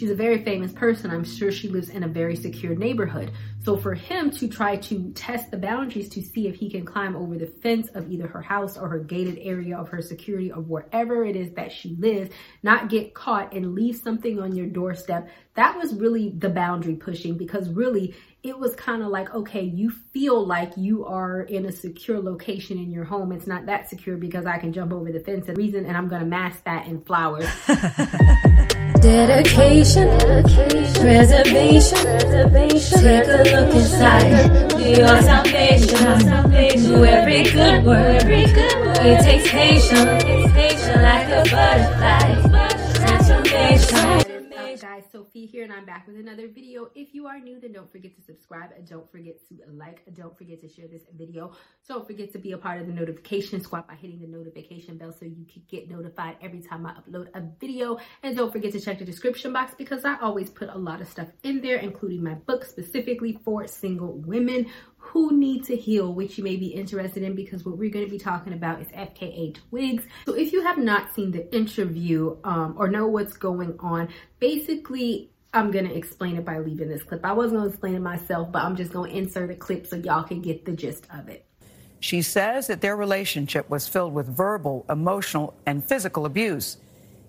She's a very famous person. I'm sure she lives in a very secure neighborhood. So for him to try to test the boundaries to see if he can climb over the fence of either her house or her gated area of her security or wherever it is that she lives, not get caught and leave something on your doorstep, that was really the boundary pushing because really it was kind of like, okay, you feel like you are in a secure location in your home. It's not that secure because I can jump over the fence and reason, and I'm going to mask that in flowers. Dedication, preservation, take a look inside Do your salvation. Do every good word, it takes patience, like a butterfly. Transformation guys, Here and I'm back with another video. If you are new, then don't forget to subscribe don't forget to like, don't forget to share this video. Don't forget to be a part of the notification squad by hitting the notification bell so you can get notified every time I upload a video. And don't forget to check the description box because I always put a lot of stuff in there, including my book specifically for single women who need to heal, which you may be interested in because what we're going to be talking about is FKA Twigs. So if you have not seen the interview um, or know what's going on, basically I'm going to explain it by leaving this clip. I wasn't going to explain it myself, but I'm just going to insert a clip so y'all can get the gist of it. She says that their relationship was filled with verbal, emotional, and physical abuse.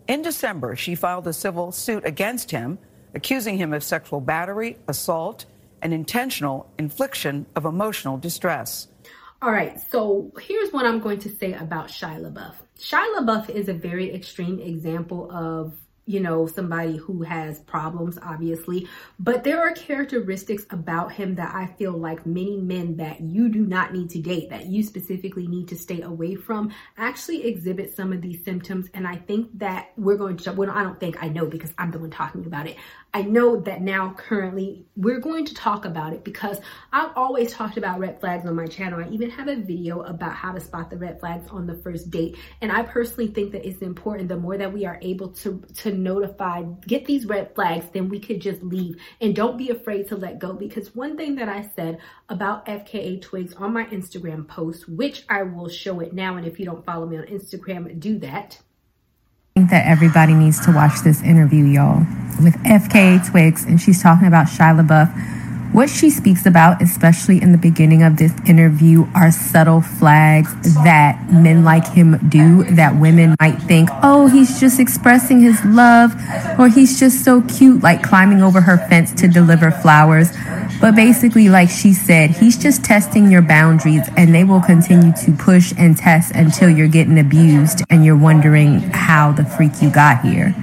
In December, she filed a civil suit against him, accusing him of sexual battery, assault, and intentional infliction of emotional distress. All right, so here's what I'm going to say about Shia LaBeouf. Shia LaBeouf is a very extreme example of you know, somebody who has problems, obviously. But there are characteristics about him that I feel like many men that you do not need to date, that you specifically need to stay away from, actually exhibit some of these symptoms. And I think that we're going to, well, I don't think I know because I'm the one talking about it. I know that now currently we're going to talk about it because I've always talked about red flags on my channel. I even have a video about how to spot the red flags on the first date. And I personally think that it's important the more that we are able to, to notify, get these red flags, then we could just leave and don't be afraid to let go. Because one thing that I said about FKA Twigs on my Instagram post, which I will show it now. And if you don't follow me on Instagram, do that think that everybody needs to watch this interview, y'all, with FKA Twigs, and she's talking about Shia LaBeouf. What she speaks about, especially in the beginning of this interview, are subtle flags that men like him do that women might think, oh, he's just expressing his love, or he's just so cute, like climbing over her fence to deliver flowers. But basically, like she said, he's just testing your boundaries and they will continue to push and test until you're getting abused and you're wondering how the freak you got here.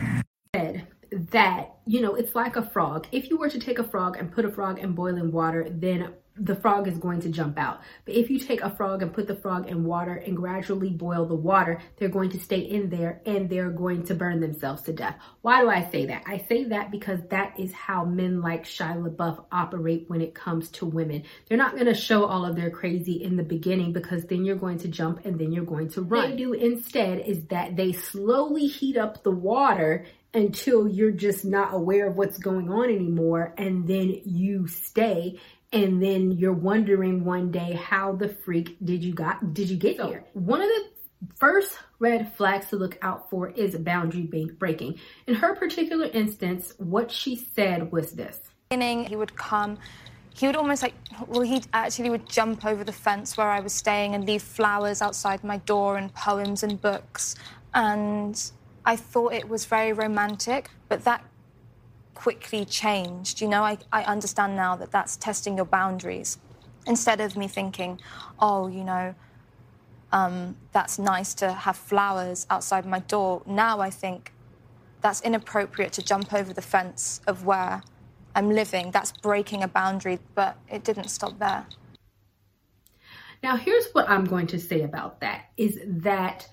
That, you know, it's like a frog. If you were to take a frog and put a frog in boiling water, then the frog is going to jump out. But if you take a frog and put the frog in water and gradually boil the water, they're going to stay in there and they're going to burn themselves to death. Why do I say that? I say that because that is how men like Shia LaBeouf operate when it comes to women. They're not going to show all of their crazy in the beginning because then you're going to jump and then you're going to run. What they do instead is that they slowly heat up the water until you're just not aware of what's going on anymore and then you stay and then you're wondering one day how the freak did you got did you get so, here? One of the first red flags to look out for is boundary breaking. In her particular instance what she said was this. Beginning he would come he would almost like well he actually would jump over the fence where i was staying and leave flowers outside my door and poems and books. And i thought it was very romantic but that quickly changed. You know, I, I understand now that that's testing your boundaries. Instead of me thinking, oh, you know, um, that's nice to have flowers outside my door. Now I think that's inappropriate to jump over the fence of where I'm living. That's breaking a boundary, but it didn't stop there. Now, here's what I'm going to say about that is that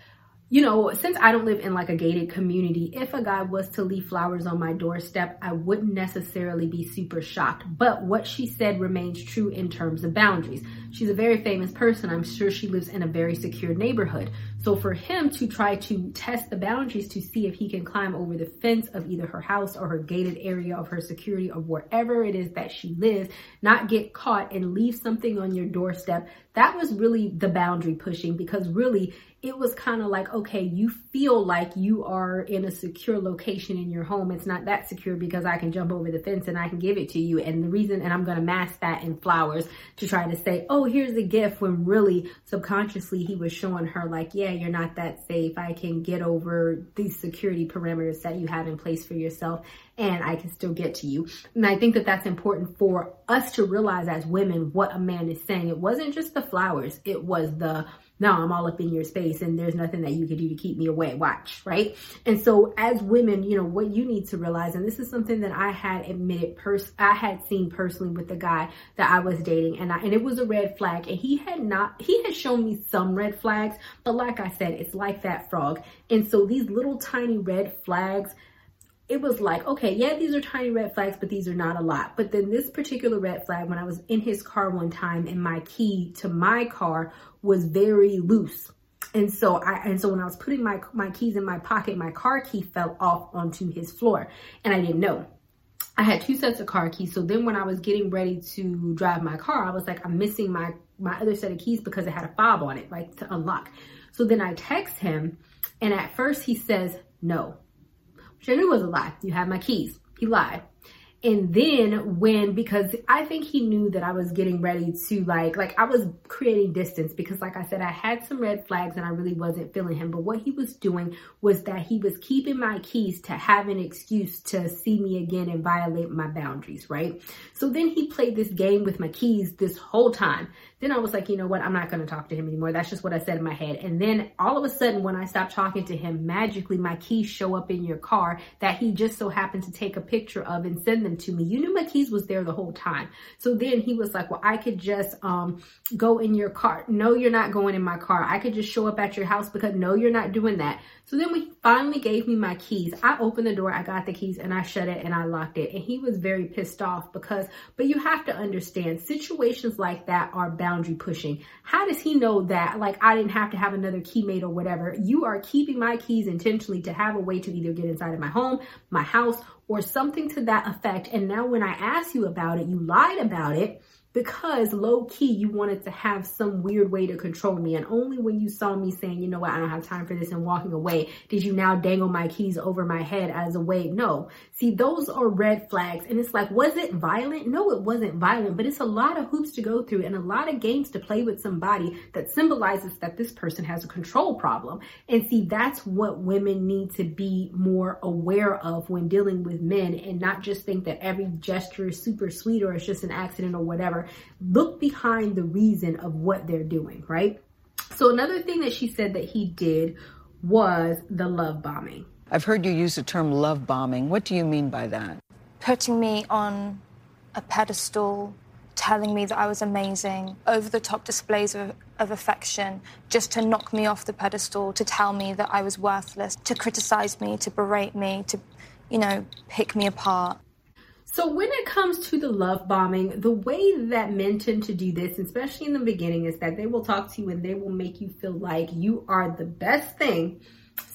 you know, since I don't live in like a gated community, if a guy was to leave flowers on my doorstep, I wouldn't necessarily be super shocked. But what she said remains true in terms of boundaries. She's a very famous person. I'm sure she lives in a very secure neighborhood. So for him to try to test the boundaries to see if he can climb over the fence of either her house or her gated area of her security or wherever it is that she lives, not get caught and leave something on your doorstep, that was really the boundary pushing because really it was kind of like, okay, you feel like you are in a secure location in your home. It's not that secure because I can jump over the fence and I can give it to you. And the reason, and I'm going to mask that in flowers to try to say, oh, here's a gift when really subconsciously he was showing her like, yeah, you're not that safe. I can get over these security parameters that you have in place for yourself and I can still get to you. And I think that that's important for us to realize as women what a man is saying. It wasn't just the flowers. It was the, no, I'm all up in your space and there's nothing that you can do to keep me away. Watch, right? And so as women, you know, what you need to realize, and this is something that I had admitted pers- I had seen personally with the guy that I was dating and I, and it was a red flag and he had not, he had shown me some red flags, but like I said, it's like that frog. And so these little tiny red flags, it was like, okay, yeah, these are tiny red flags, but these are not a lot. But then this particular red flag, when I was in his car one time and my key to my car was very loose. And so I, and so when I was putting my, my keys in my pocket, my car key fell off onto his floor and I didn't know. I had two sets of car keys. So then when I was getting ready to drive my car, I was like, I'm missing my, my other set of keys because it had a fob on it, like to unlock. So then I text him and at first he says, no, which I knew was a lie. You have my keys. He lied. And then when, because I think he knew that I was getting ready to like, like I was creating distance because like I said, I had some red flags and I really wasn't feeling him. But what he was doing was that he was keeping my keys to have an excuse to see me again and violate my boundaries, right? So then he played this game with my keys this whole time. Then I was like, you know what? I'm not going to talk to him anymore. That's just what I said in my head. And then all of a sudden, when I stopped talking to him, magically my keys show up in your car that he just so happened to take a picture of and send them to me. You knew my keys was there the whole time. So then he was like, well, I could just um, go in your car. No, you're not going in my car. I could just show up at your house because no, you're not doing that. So then we finally gave me my keys. I opened the door, I got the keys and I shut it and I locked it. And he was very pissed off because, but you have to understand situations like that are boundary pushing. How does he know that like I didn't have to have another key keymate or whatever? You are keeping my keys intentionally to have a way to either get inside of my home, my house, or something to that effect. And now when I ask you about it, you lied about it because low key you wanted to have some weird way to control me. And only when you saw me saying, you know what, I don't have time for this and walking away, did you now dangle my keys over my head as a way. No. See, those are red flags. And it's like, was it violent? No, it wasn't violent, but it's a lot of hoops to go through and a lot of games to play with somebody that symbolizes that this person has a control problem. And see, that's what women need to be more aware of when dealing with men and not just think that every gesture is super sweet or it's just an accident or whatever look behind the reason of what they're doing, right? So another thing that she said that he did was the love bombing. I've heard you use the term love bombing. What do you mean by that? Putting me on a pedestal, telling me that I was amazing, over the top displays of, of, affection, just to knock me off the pedestal, to tell me that I was worthless, to criticize me, to berate me, to, you know, pick me apart. So when it comes to the love bombing, the way that men tend to do this, especially in the beginning, is that they will talk to you and they will make you feel like you are the best thing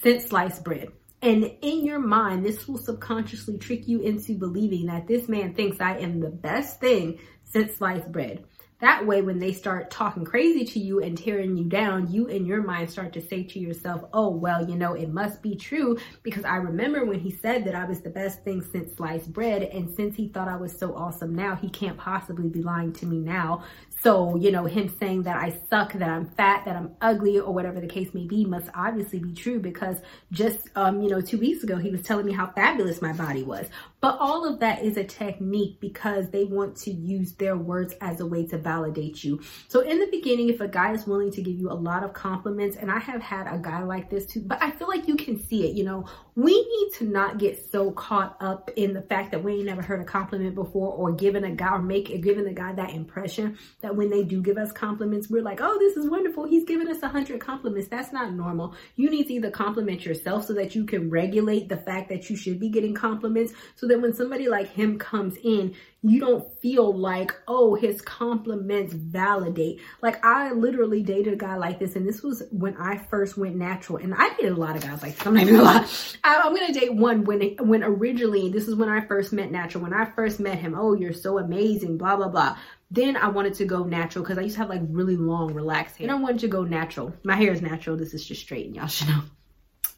since sliced bread. And in your mind, this will subconsciously trick you into believing that this man thinks I am the best thing since sliced bread. That way, when they start talking crazy to you and tearing you down, you in your mind start to say to yourself, oh, well, you know, it must be true because I remember when he said that I was the best thing since sliced bread. And since he thought I was so awesome now, he can't possibly be lying to me now. So, you know, him saying that I suck, that I'm fat, that I'm ugly, or whatever the case may be, must obviously be true because just, um, you know, two weeks ago, he was telling me how fabulous my body was. But all of that is a technique because they want to use their words as a way to validate you. So in the beginning, if a guy is willing to give you a lot of compliments, and I have had a guy like this too, but I feel like you can see it, you know, we need to not get so caught up in the fact that we ain't never heard a compliment before or giving a guy or make giving a guy that impression that when they do give us compliments, we're like, oh, this is wonderful. He's giving us a hundred compliments. That's not normal. You need to either compliment yourself so that you can regulate the fact that you should be getting compliments so that when somebody like him comes in, you don't feel like, oh, his compliments validate. Like I literally dated a guy like this, and this was when I first went natural. And I dated a lot of guys like this. I'm not even gonna lie. I, am gonna date one when when originally this is when I first met natural. When I first met him, oh, you're so amazing, blah blah blah. Then I wanted to go natural because I used to have like really long, relaxed hair. And I wanted to go natural. My hair is natural. This is just straight, and y'all should know.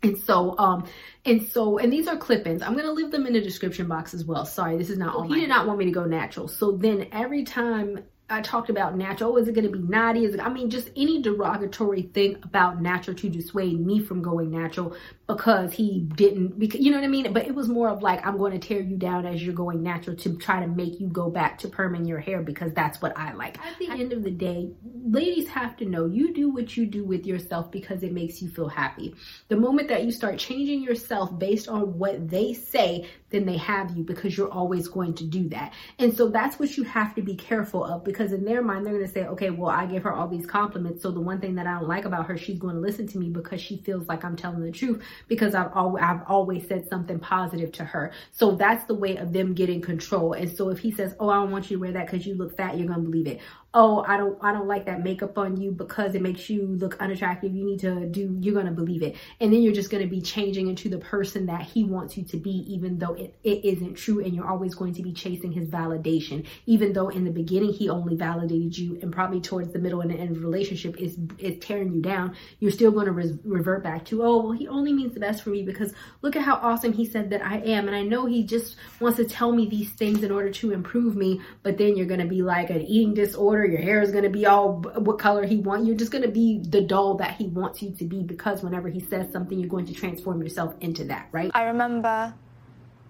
And so, um, and so, and these are clip-ins. I'm gonna leave them in the description box as well. Sorry, this is not all. He did not want me to go natural. So then every time I talked about natural. Oh, is it going to be naughty? Is it, I mean, just any derogatory thing about natural to dissuade me from going natural because he didn't, because, you know what I mean? But it was more of like, I'm going to tear you down as you're going natural to try to make you go back to perming your hair because that's what I like. At the end of the day, ladies have to know you do what you do with yourself because it makes you feel happy. The moment that you start changing yourself based on what they say, then they have you because you're always going to do that. And so that's what you have to be careful of because in their mind, they're going to say, okay, well, I give her all these compliments. So the one thing that I don't like about her, she's going to listen to me because she feels like I'm telling the truth because I've, al- I've always said something positive to her. So that's the way of them getting control. And so if he says, oh, I don't want you to wear that because you look fat, you're going to believe it oh i don't i don't like that makeup on you because it makes you look unattractive. You need to do you're going to believe it. And then you're just going to be changing into the person that he wants you to be even though it, it isn't true. And you're always going to be chasing his validation. Even though in the beginning he only validated you and probably towards the middle and the end of the relationship is is tearing you down you're still going to revert back to oh well he only means the best for me because look at how awesome he said that i am. And i know he just wants to tell me these things in order to improve me but then you're going to be like an eating disorder color, your hair is going to be all what color he wants. You're just going to be the doll that he wants you to be because whenever he says something, you're going to transform yourself into that, right? I remember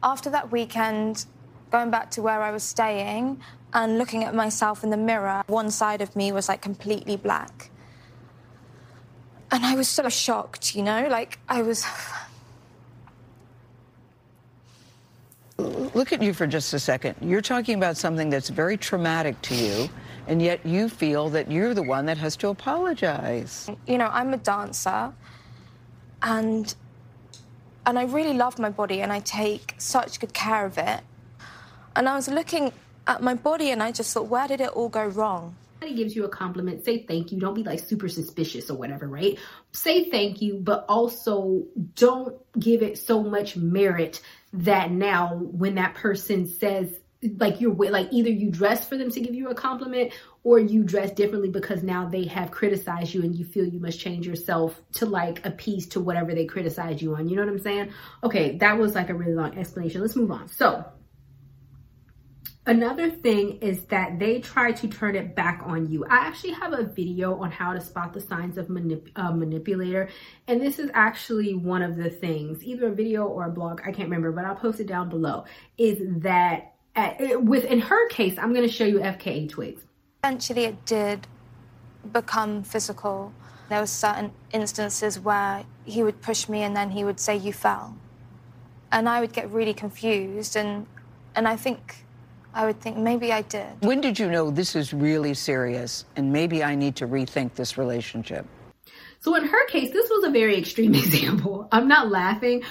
after that weekend going back to where I was staying and looking at myself in the mirror, one side of me was like completely black. And I was so shocked, you know, like I was look at you for just a second. You're talking about something that's very traumatic to you, and yet you feel that you're the one that has to apologize. You know, I'm a dancer, and and I really love my body, and I take such good care of it. And I was looking at my body, and I just thought, where did it all go wrong? Somebody gives you a compliment, say thank you. Don't be like super suspicious or whatever, right? Say thank you, but also don't give it so much merit that now when that person says like you're like either you dress for them to give you a compliment or you dress differently because now they have criticized you and you feel you must change yourself to like appease to whatever they criticize you on you know what i'm saying okay that was like a really long explanation let's move on so Another thing is that they try to turn it back on you. I actually have a video on how to spot the signs of manip uh, manipulator. And this is actually one of the things, either a video or a blog, I can't remember, but I'll post it down below, is that at, with in her case, I'm going to show you FKA twigs. Eventually it did become physical. There were certain instances where he would push me and then he would say, you fell. And I would get really confused and, and I think I would think maybe I did. When did you know this is really serious and maybe I need to rethink this relationship? So in her case, this was a very extreme example. I'm not laughing,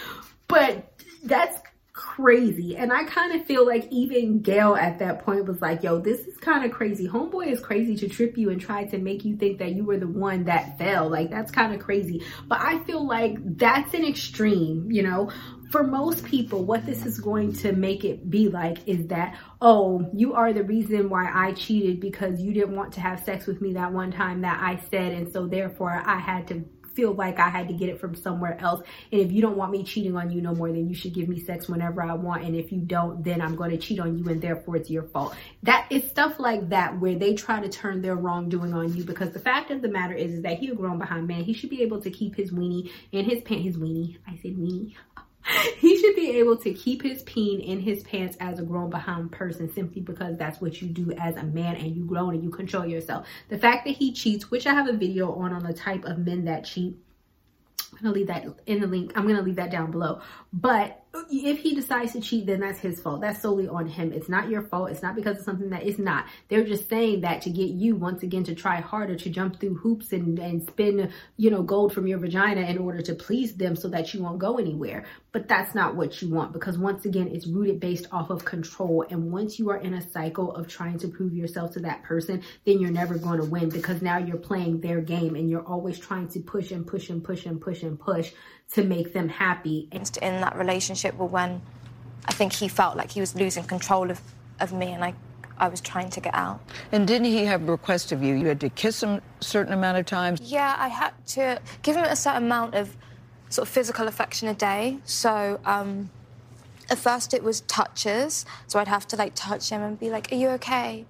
but that's crazy. And I kind of feel like even Gayle at that point was like, yo, this is kind of crazy. Homeboy is crazy to trip you and try to make you think that you were the one that fell. Like, that's kind of crazy. But I feel like that's an extreme, you know? For most people, what this is going to make it be like is that, oh, you are the reason why I cheated because you didn't want to have sex with me that one time that I said. And so therefore I had to feel like I had to get it from somewhere else. And if you don't want me cheating on you no more, then you should give me sex whenever I want. And if you don't, then I'm going to cheat on you and therefore it's your fault. That is stuff like that where they try to turn their wrongdoing on you because the fact of the matter is, is that he a grown behind man. He should be able to keep his weenie in his pant, his weenie. I said weenie. he should be able to keep his peen in his pants as a grown behind person simply because that's what you do as a man and you grown and you control yourself. The fact that he cheats, which I have a video on on the type of men that cheat. I'm gonna leave that in the link. I'm gonna leave that down below. But if he decides to cheat, then that's his fault. That's solely on him. It's not your fault. It's not because of something that is not. They're just saying that to get you once again to try harder, to jump through hoops and, and spin, you know, gold from your vagina in order to please them so that you won't go anywhere. But that's not what you want because once again, it's rooted based off of control. And once you are in a cycle of trying to prove yourself to that person, then you're never going to win because now you're playing their game and you're always trying to push and push and push and push and push to make them happy. In that relationship, well, when I think he felt like he was losing control of, of me and I, I was trying to get out. And didn't he have a request of you? You had to kiss him a certain amount of times? Yeah, I had to give him a certain amount of sort of physical affection a day. So um, at first it was touches. So I'd have to like touch him and be like, are you okay?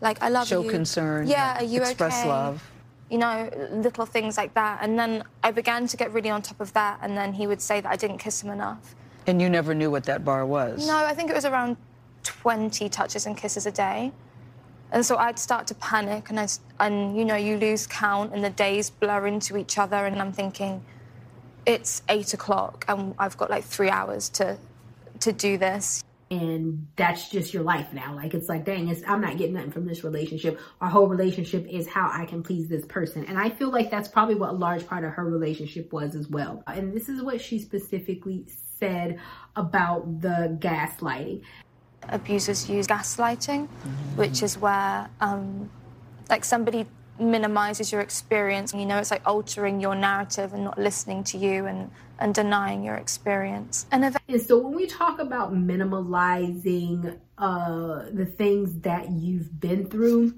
Like, I love Show you. Show concern. Yeah, are you express okay? love you know, little things like that. And then I began to get really on top of that. And then he would say that I didn't kiss him enough. And you never knew what that bar was? No, I think it was around 20 touches and kisses a day. And so I'd start to panic, and, I, and you know, you lose count, and the days blur into each other. And I'm thinking, it's eight o'clock, and I've got like three hours to, to do this and that's just your life now. Like it's like, dang, it's, I'm not getting nothing from this relationship. Our whole relationship is how I can please this person. And I feel like that's probably what a large part of her relationship was as well. And this is what she specifically said about the gaslighting. Abusers use gaslighting, mm-hmm. which is where um, like somebody minimizes your experience. You know, it's like altering your narrative and not listening to you and, and denying your experience. And, if- and so when we talk about minimalizing uh, the things that you've been through,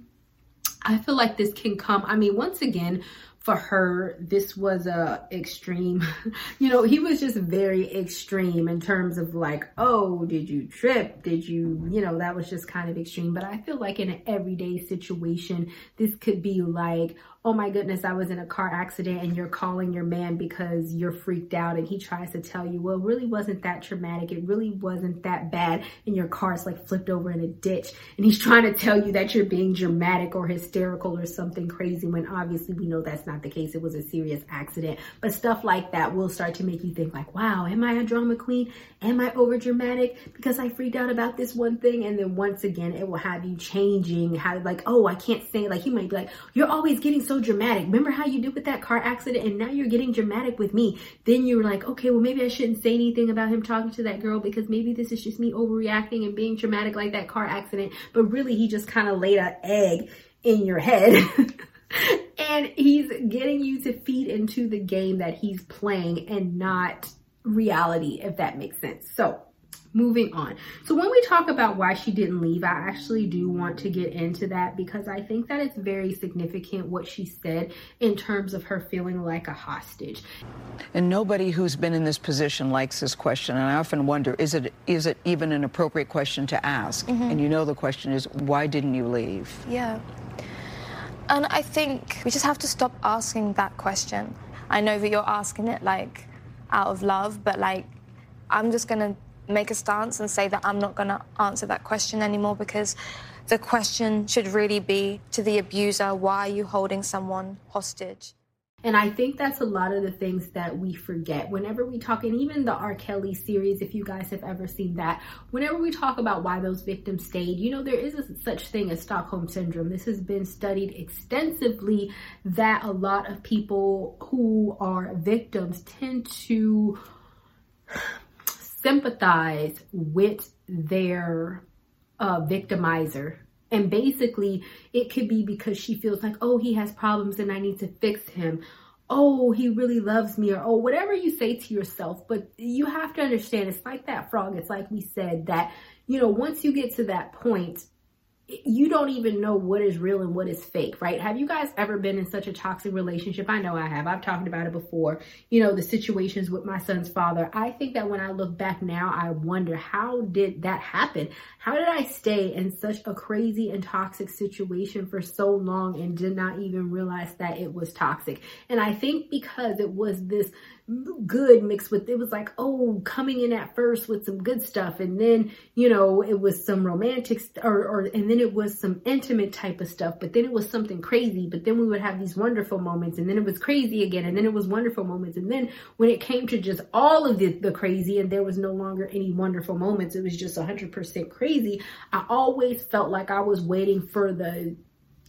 I feel like this can come. I mean, once again, for her, this was a extreme, you know, he was just very extreme in terms of like, oh, did you trip? Did you, you know, that was just kind of extreme. But I feel like in an everyday situation, this could be like, oh my goodness, I was in a car accident and you're calling your man because you're freaked out and he tries to tell you, well, it really wasn't that traumatic. It really wasn't that bad. And your car's like flipped over in a ditch and he's trying to tell you that you're being dramatic or hysterical or something crazy when obviously we know that's not the case. It was a serious accident. But stuff like that will start to make you think like, wow, am I a drama queen? Am I over dramatic because I freaked out about this one thing? And then once again, it will have you changing how like, oh, I can't say like, he might be like, you're always getting so so dramatic. Remember how you did with that car accident and now you're getting dramatic with me. Then you're like, okay, well, maybe I shouldn't say anything about him talking to that girl because maybe this is just me overreacting and being dramatic like that car accident. But really, he just kind of laid an egg in your head. and he's getting you to feed into the game that he's playing and not reality, if that makes sense. So, moving on. So when we talk about why she didn't leave, I actually do want to get into that because I think that it's very significant what she said in terms of her feeling like a hostage. And nobody who's been in this position likes this question. And I often wonder, is it is it even an appropriate question to ask? Mm-hmm. And you know the question is, why didn't you leave? Yeah. And I think we just have to stop asking that question. I know that you're asking it like out of love, but like I'm just gonna make a stance and say that I'm not going to answer that question anymore because the question should really be to the abuser why are you holding someone hostage? And I think that's a lot of the things that we forget whenever we talk, and even the R. Kelly series, if you guys have ever seen that, whenever we talk about why those victims stayed, you know, there is a such thing as Stockholm Syndrome. This has been studied extensively that a lot of people who are victims tend to sympathize with their uh, victimizer. And basically, it could be because she feels like, oh, he has problems and I need to fix him. Oh, he really loves me, or oh, whatever you say to yourself. But you have to understand, it's like that frog. It's like we said that, you know, once you get to that point, you don't even know what is real and what is fake, right? Have you guys ever been in such a toxic relationship? I know I have. I've talked about it before. You know, the situations with my son's father. I think that when I look back now, I wonder how did that happen? How did I stay in such a crazy and toxic situation for so long and did not even realize that it was toxic? And I think because it was this good mixed with it was like oh coming in at first with some good stuff and then you know it was some romantic or, or and then it was some intimate type of stuff but then it was something crazy but then we would have these wonderful moments and then it was crazy again and then it was wonderful moments and then when it came to just all of the, the crazy and there was no longer any wonderful moments it was just 100% crazy i always felt like i was waiting for the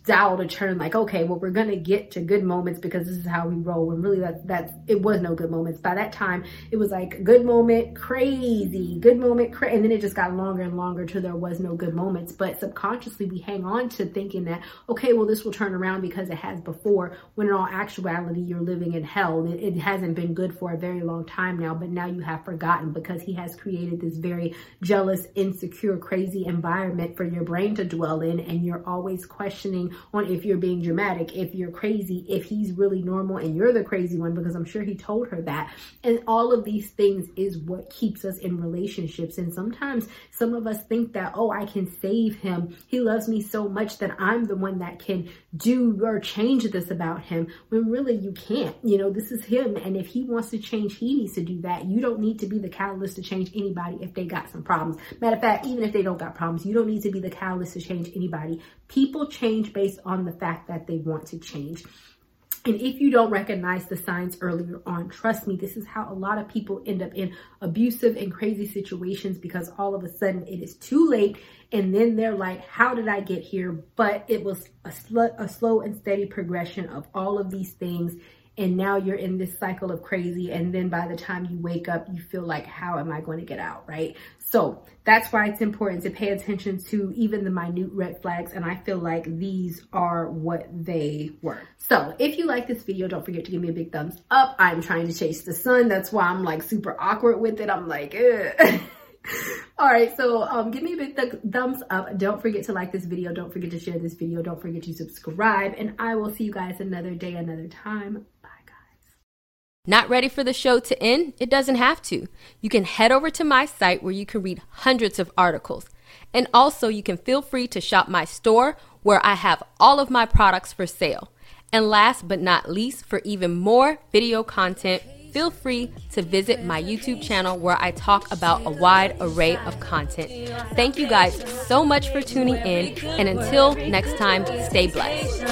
dial to turn like okay well we're gonna get to good moments because this is how we roll. And really that that it was no good moments. By that time it was like good moment crazy good moment cra- and then it just got longer and longer till there was no good moments. But subconsciously we hang on to thinking that okay well this will turn around because it has before when in all actuality you're living in hell. It, it hasn't been good for a very long time now but now you have forgotten because he has created this very jealous insecure crazy environment for your brain to dwell in and you're always questioning on if you're being dramatic, if you're crazy, if he's really normal and you're the crazy one, because I'm sure he told her that. And all of these things is what keeps us in relationships. And sometimes some of us think that, oh, I can save him. He loves me so much that I'm the one that can do or change this about him when really you can't. You know, this is him. And if he wants to change, he needs to do that. You don't need to be the catalyst to change anybody if they got some problems. Matter of fact, even if they don't got problems, you don't need to be the catalyst to change anybody. People change based on the fact that they want to change. And if you don't recognize the signs earlier on, trust me, this is how a lot of people end up in abusive and crazy situations because all of a sudden it is too late. And then they're like, how did I get here? But it was a, sl- a slow and steady progression of all of these things and now you're in this cycle of crazy and then by the time you wake up you feel like how am i going to get out right so that's why it's important to pay attention to even the minute red flags and i feel like these are what they were. So if you like this video don't forget to give me a big thumbs up. I'm trying to chase the sun. That's why i'm like super awkward with it. I'm like all right so um give me a big th thumbs up. Don't forget to like this video. Don't forget to share this video. Don't forget to subscribe. And i will see you guys another day another time not ready for the show to end? It doesn't have to. You can head over to my site where you can read hundreds of articles. And also, you can feel free to shop my store where I have all of my products for sale. And last but not least, for even more video content, feel free to visit my YouTube channel where I talk about a wide array of content. Thank you guys so much for tuning in, and until next time, stay blessed.